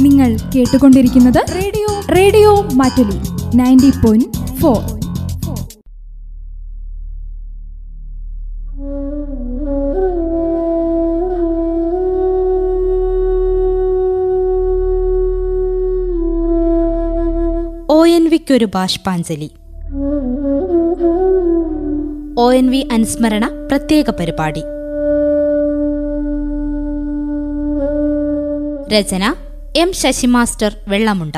നിങ്ങൾ കേട്ടുകൊണ്ടിരിക്കുന്നത് radio radio Mattoli ninety point four. O N വിക്കൊരു ബാഷ്പാഞ്ജലി. ഒ എൻ വി അനുസ്മരണ പ്രത്യേക പരിപാടി. രചന എം ശശി മാസ്റ്റർ വെള്ളമുണ്ട.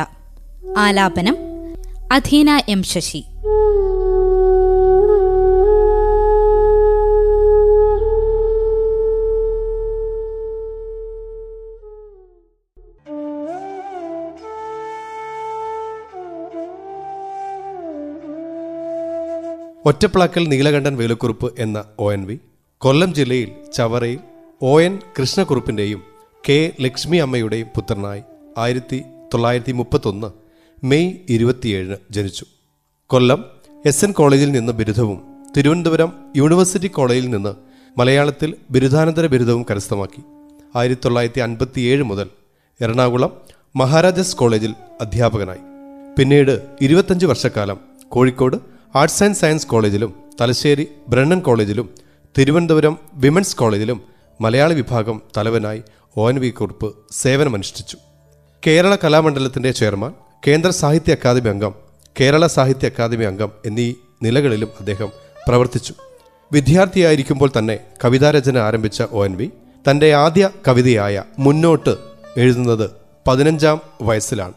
ആലാപനം അധീന എം ശശി. ഒറ്റപ്ലാക്കൽ നീലകണ്ഠൻ വേലുക്കുറുപ്പ് എന്ന ഒ എൻ വി കൊല്ലം ജില്ലയിൽ ചവറയിൽ ഒ എൻ കൃഷ്ണക്കുറുപ്പിന്റെയും കെ ലക്ഷ്മി അമ്മയുടെയും പുത്രനായി. ആയിരത്തി തൊള്ളായിരത്തി മുപ്പത്തൊന്ന് മെയ് ഇരുപത്തിയേഴിന് ജനിച്ചു. കൊല്ലം എസ് എൻ കോളേജിൽ നിന്ന് ബിരുദവും തിരുവനന്തപുരം യൂണിവേഴ്സിറ്റി കോളേജിൽ നിന്ന് മലയാളത്തിൽ ബിരുദാനന്തര ബിരുദവും കരസ്ഥമാക്കി. ആയിരത്തി തൊള്ളായിരത്തി അൻപത്തിയേഴ് മുതൽ എറണാകുളം മഹാരാജാസ് കോളേജിൽ അധ്യാപകനായി. പിന്നീട് ഇരുപത്തഞ്ച് വർഷക്കാലം കോഴിക്കോട് ആർട്സ് ആൻഡ് സയൻസ് കോളേജിലും തലശ്ശേരി ബ്രണ്ണൻ കോളേജിലും തിരുവനന്തപുരം വിമൻസ് കോളേജിലും മലയാള വിഭാഗം തലവനായി ഒ എൻ വി കുറിപ്പ് സേവനമനുഷ്ഠിച്ചു. കേരള കലാമണ്ഡലത്തിന്റെ ചെയർമാൻ കേന്ദ്ര സാഹിത്യ അക്കാദമി അംഗം കേരള സാഹിത്യ അക്കാദമി അംഗം എന്നീ നിലകളിലും അദ്ദേഹം പ്രവർത്തിച്ചു. വിദ്യാർത്ഥിയായിരിക്കുമ്പോൾ തന്നെ കവിതാരചന ആരംഭിച്ച ഒ എൻ വി തന്റെ ആദ്യ കവിതയായ മുന്നോട്ട് എഴുതുന്നത് പതിനഞ്ചാം വയസ്സിലാണ്.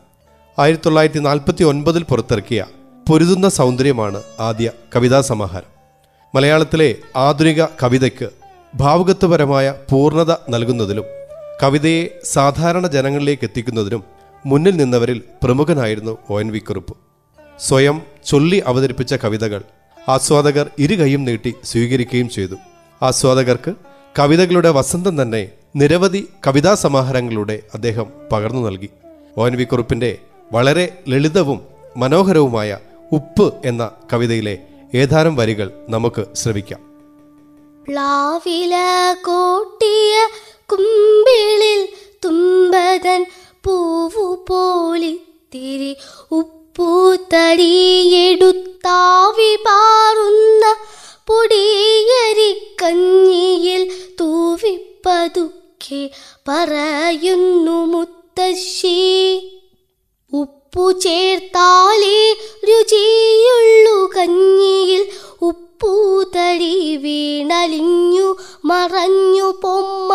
ആയിരത്തി തൊള്ളായിരത്തി നാൽപ്പത്തി ഒൻപതിൽ പുറത്തിറക്കിയ പൊരുതുന്ന സൗന്ദര്യമാണ് ആദ്യ കവിതാ സമാഹാരം. മലയാളത്തിലെ ആധുനിക കവിതയ്ക്ക് ഭാവുകത്വപരമായ പൂർണത നൽകുന്നതിലും കവിതയെ സാധാരണ ജനങ്ങളിലേക്ക് എത്തിക്കുന്നതിനും മുന്നിൽ നിന്നവരിൽ പ്രമുഖനായിരുന്നു ഒ എൻ വി കുറുപ്പ്. സ്വയം ചൊല്ലി അവതരിപ്പിച്ച കവിതകൾ ആസ്വാദകർ ഇരുകൈയും നീട്ടി സ്വീകരിക്കുകയും ചെയ്തു. ആസ്വാദകർക്ക് കവിതകളുടെ വസന്തം തന്നെ നിരവധി കവിതാ സമാഹാരങ്ങളിലൂടെ അദ്ദേഹം പകർന്നു നൽകി. ഒ എൻ വി കുറുപ്പിന്റെ വളരെ ലളിതവും മനോഹരവുമായ ഉപ്പ് എന്ന കവിതയിലെ ഏതാനും വരികൾ നമുക്ക് ശ്രവിക്കാം. കോട്ടിയ കുമ്പിളിൽ തുമ്പകൻ പൂവു പോലിത്തിരി ഉപ്പൂത്തടിയെടുത്താവി പാറുന്ന പൊടിയരിക്കഞ്ഞിയിൽ തൂവിപ്പതുക്കെ പറയുന്നു മുത്തശ്ശി. ഉപ്പു ചേർത്താലേ രുചിയുള്ളു കഞ്ഞിയിൽ. ഉപ്പൂതടി വീണലിഞ്ഞു മറഞ്ഞു പൊമ്മട്ടിലെന്നുണ്ണി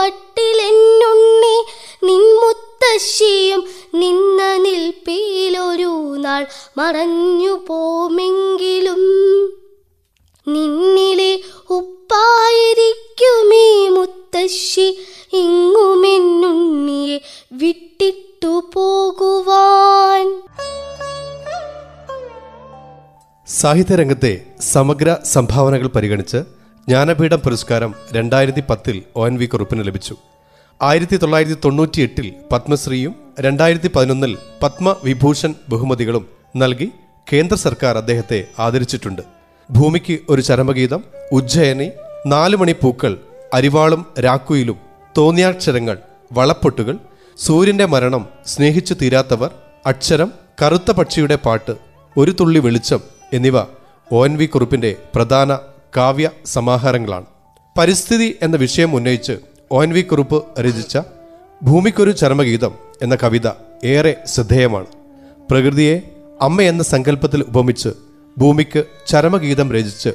നിൻമുത്തശ്ശിയും നിന്ന നിൽപ്പിലൊരു നാൾ മറഞ്ഞു പോമെങ്കിലും നിന്നിലെ ഉപ്പായിരിക്കുമീ മുത്തശ്ശി. ഇങ്ങുമെന്നുണ്ണിയെ വിട്ടിട്ടു പോകുവാൻ. സാഹിത്യരംഗത്തെ സമഗ്ര സംഭാവനകൾ പരിഗണിച്ച് ജ്ഞാനപീഠം പുരസ്കാരം രണ്ടായിരത്തി പത്തിൽ ഒ എൻ വി കുറുപ്പിന് ലഭിച്ചു. ആയിരത്തി തൊള്ളായിരത്തി തൊണ്ണൂറ്റി എട്ടിൽ പത്മശ്രീയും രണ്ടായിരത്തി പതിനൊന്നിൽ പത്മവിഭൂഷൺ ബഹുമതികളും നൽകി കേന്ദ്ര സർക്കാർ അദ്ദേഹത്തെ ആദരിച്ചിട്ടുണ്ട്. ഭൂമിക്ക് ഒരു ചരമഗീതം ഉജ്ജയനി നാലുമണി പൂക്കൾ അരിവാളും രാക്കുയിലും തോന്നിയാക്ഷരങ്ങൾ വളപ്പൊട്ടുകൾ സൂര്യന്റെ മരണം സ്നേഹിച്ചു തീരാത്തവർ അക്ഷരം കറുത്ത പക്ഷിയുടെ പാട്ട് ഒരു തുള്ളി വെളിച്ചം എന്നിവ ഒ എൻ വി കുറുപ്പിന്റെ പ്രധാന കാവ്യ സമാഹാരങ്ങളാണ്. പരിസ്ഥിതി എന്ന വിഷയം ഉന്നയിച്ച് ഒ എൻ വി കുറുപ്പ് രചിച്ച ഭൂമിക്കൊരു ചരമഗീതം എന്ന കവിത ഏറെ ശ്രദ്ധേയമാണ്. പ്രകൃതിയെ അമ്മ എന്ന സങ്കല്പത്തിൽ ഉപമിച്ച് ഭൂമിക്ക് ചരമഗീതം രചിച്ച്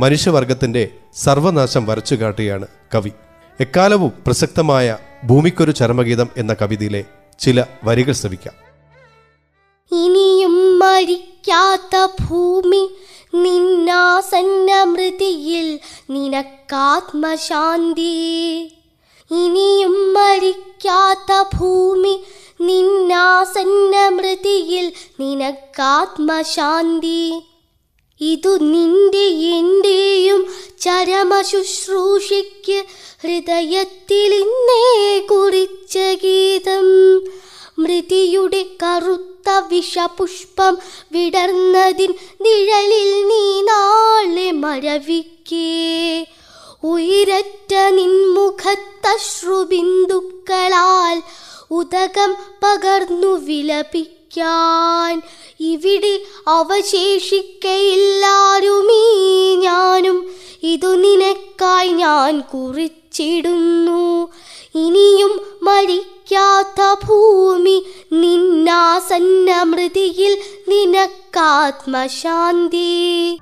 മനുഷ്യവർഗത്തിന്റെ സർവനാശം വരച്ചു കാട്ടുകയാണ് കവി. എക്കാലവും പ്രസക്തമായ ഭൂമിക്കൊരു ചരമഗീതം എന്ന കവിതയിലെ ചില വരികൾ ശ്രവിക്കാം. ഇനിയും മരിക്കാത്ത ഭൂമി നിന്നാസന്ന മൃതിയിൽ നിനക്കാത്മശാന്തി. ഇനിയും മരിക്കാത്ത ഭൂമി നിന്നാസന്ന മൃതിയിൽ നിനക്കാത്മശാന്തി. ഇതു നിന്റെ എന്റെയും ചരമശുശ്രൂഷയ്ക്ക് ഹൃദയത്തിൽ ഇന്നേ കുറിച്ച ഗീതം. മൃതിയുടെ കറുത്ത വിഷപുഷ്പം വിടർന്നതിൻ നിഴലിൽ നീ നാളെ മരവിക്കേ. ഉയരറ്റ നിൻമുഖത്തശ്രുബിന്ദുക്കളാൽ ഉദകം പകർന്നു വിലപിക്കാൻ. ഇവിടെ അവശേഷിക്കയില്ലാരുമീ ഞാനും. ഇതു നിനക്കായി ഞാൻ കുറിച്ചിടുന്നു. ഇനിയും മരിക്കാത്ത ഭൂമി നിന്നാസന്ന മൃതിയിൽ നിനക്കാത്മശാന്തി.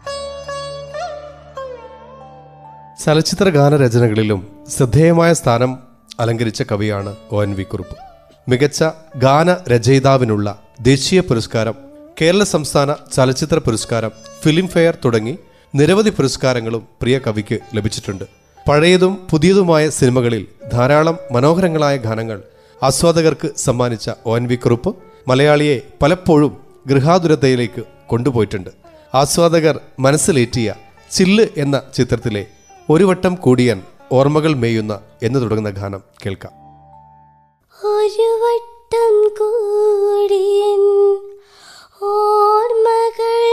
ചലച്ചിത്ര ഗാനരചനകളിലും ശ്രദ്ധേയമായ സ്ഥാനം അലങ്കരിച്ച കവിയാണ് ഒ എൻ വി കുറുപ്പ്. മികച്ച ഗാന രചയിതാവിനുള്ള ദേശീയ പുരസ്കാരം കേരള സംസ്ഥാന ചലച്ചിത്ര പുരസ്കാരം ഫിലിം ഫെയർ തുടങ്ങി നിരവധി പുരസ്കാരങ്ങളും പ്രിയ കവിക്ക് ലഭിച്ചിട്ടുണ്ട്. പഴയതും പുതിയതുമായ സിനിമകളിൽ ധാരാളം മനോഹരങ്ങളായ ഗാനങ്ങൾ ആസ്വാദകർക്ക് സമ്മാനിച്ച ഒ എൻ വി കുറുപ്പ് മലയാളിയെ പലപ്പോഴും ഗൃഹാതുരതയിലേക്ക് കൊണ്ടുപോയിട്ടുണ്ട്. ആസ്വാദകർ മനസ്സിലേറ്റിയ ചില്ല് എന്ന ചിത്രത്തിലെ ഒരു വട്ടം കൂടിയാൻ ഓർമ്മകൾ മേയുന്ന എന്ന് തുടങ്ങുന്ന ഗാനം കേൾക്കാം. ഒരു വട്ടം കൂടിയൻ ഓർമ്മകൾ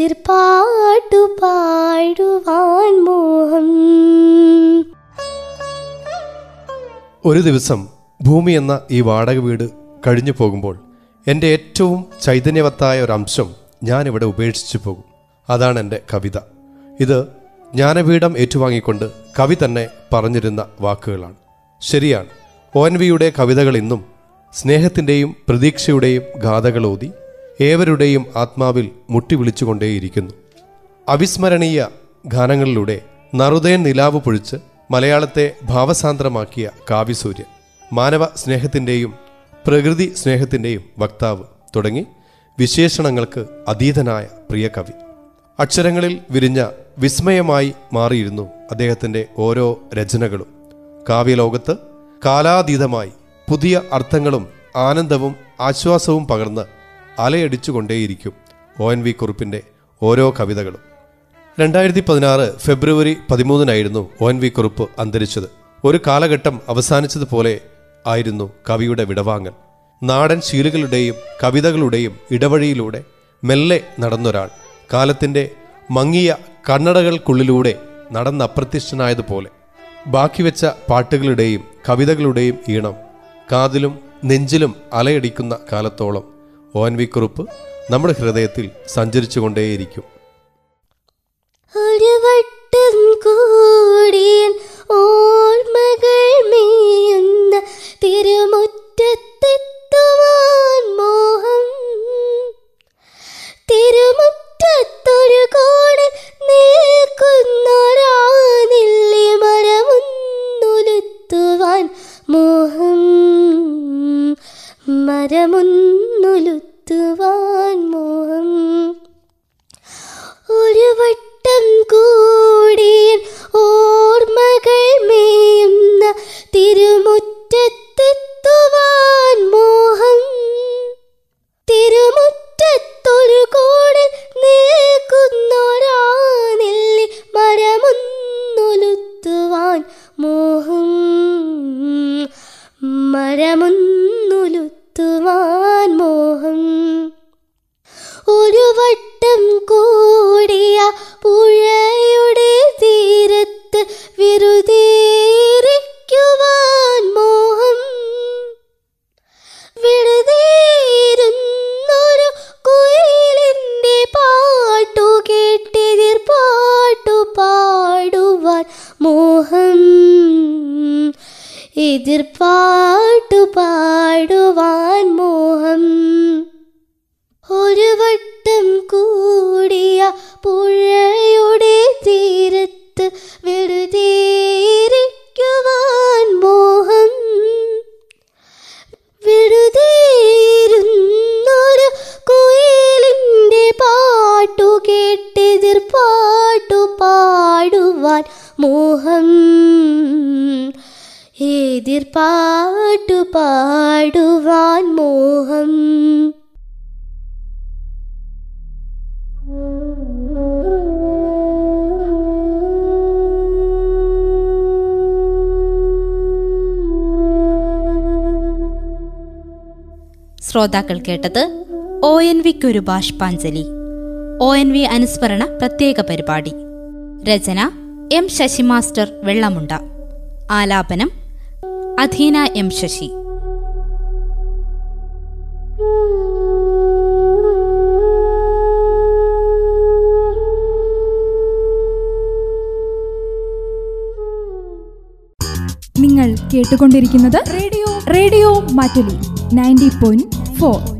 എതിർ പാട്ടു പാടുവാൻ മോഹം. ഒരു ദിവസം ഭൂമി എന്ന ഈ വാടക വീട് കഴിഞ്ഞു പോകുമ്പോൾ എന്റെ ഏറ്റവും ചൈതന്യവത്തായ ഒരു അംശം ഞാനിവിടെ ഉപേക്ഷിച്ചു പോകും. അതാണ് എന്റെ കവിത. ഇത് ജ്ഞാനപീഠം ഏറ്റുവാങ്ങിക്കൊണ്ട് കവി തന്നെ പറഞ്ഞിരുന്ന വാക്കുകളാണ്. ശരിയാണ്. ഒ എൻ വിയുടെ കവിതകൾ ഇന്നും സ്നേഹത്തിന്റെയും പ്രതീക്ഷയുടെയും ഗാഥകളോതി ഏവരുടെയും ആത്മാവിൽ മുട്ടി വിളിച്ചുകൊണ്ടേയിരിക്കുന്നു. അവിസ്മരണീയ ഗാനങ്ങളിലൂടെ നറുതേൻ നിലാവ് പൊഴിച്ച് മലയാളത്തെ ഭാവസാന്ദ്രമാക്കിയ കാവ്യസൂര്യൻ മാനവ സ്നേഹത്തിന്റെയും പ്രകൃതി സ്നേഹത്തിന്റെയും വക്താവ് തുടങ്ങി വിശേഷണങ്ങൾക്ക് അതീതനായ പ്രിയ കവി. അക്ഷരങ്ങളിൽ വിരിഞ്ഞ വിസ്മയമായി മാറിയിരുന്നു അദ്ദേഹത്തിന്റെ ഓരോ രചനകളും. കാവ്യലോകത്ത് കാലാതീതമായി പുതിയ അർത്ഥങ്ങളും ആനന്ദവും ആശ്വാസവും പകർന്ന് അലയടിച്ചുകൊണ്ടേയിരിക്കും ഒ എൻ വി കുറുപ്പിന്റെ ഓരോ കവിതകളും. രണ്ടായിരത്തി പതിനാറ് ഫെബ്രുവരി പതിമൂന്നിനായിരുന്നു ഒ എൻ വി കുറുപ്പ് അന്തരിച്ചത്. ഒരു കാലഘട്ടം അവസാനിച്ചതുപോലെ ആയിരുന്നു കവിയുടെ വിടവാങ്ങൽ. നാടൻ ശീലുകളുടെയും കവിതകളുടെയും ഇടവഴിയിലൂടെ മെല്ലെ നടന്നൊരാൾ. കാലത്തിന്റെ മങ്ങിയ കണ്ണടകൾക്കുള്ളിലൂടെ നടന്ന അപ്രത്യക്ഷനായതുപോലെ ബാക്കി വെച്ച പാട്ടുകളുടെയും കവിതകളുടെയും ഈണം കാതിലും നെഞ്ചിലും അലയടിക്കുന്ന കാലത്തോളം ഒ എൻ വി കുറുപ്പ് നമ്മുടെ ഹൃദയത്തിൽ വട്ടം കൂടിയൻ ഓർമ്മകൾ മേയുന്ന ഒന്നുലുത്തുവാൻ മോഹം. ഒരു വട്ടം കൂടിയ പുഴയുടെ തീരത്ത് വിരുതേരിക്കുവാൻ മോഹം. വിടുതേരുന്നൊരു കുയിലിന്റെ പാട്ടു കേട്ടിതിർ പാട്ടു പാടുവാൻ മോഹം. എതിർപ്പാ ഒരു വട്ടം കൂടിയ പുഴയുടെ ശ്രോതാക്കൾ കേട്ടത് ഒ എൻ വിക്കൊരു ബാഷ്പാഞ്ജലി. ഒ എൻ വി അനുസ്മരണ പ്രത്യേക പരിപാടി. രചന എം ശശി മാസ്റ്റർ വെള്ളമുണ്ട. ആലാപനം അധീന എം ശശി. നിങ്ങൾ കേട്ടുകൊണ്ടിരിക്കുന്നത് radio. Radio Mattoli. Ninety point four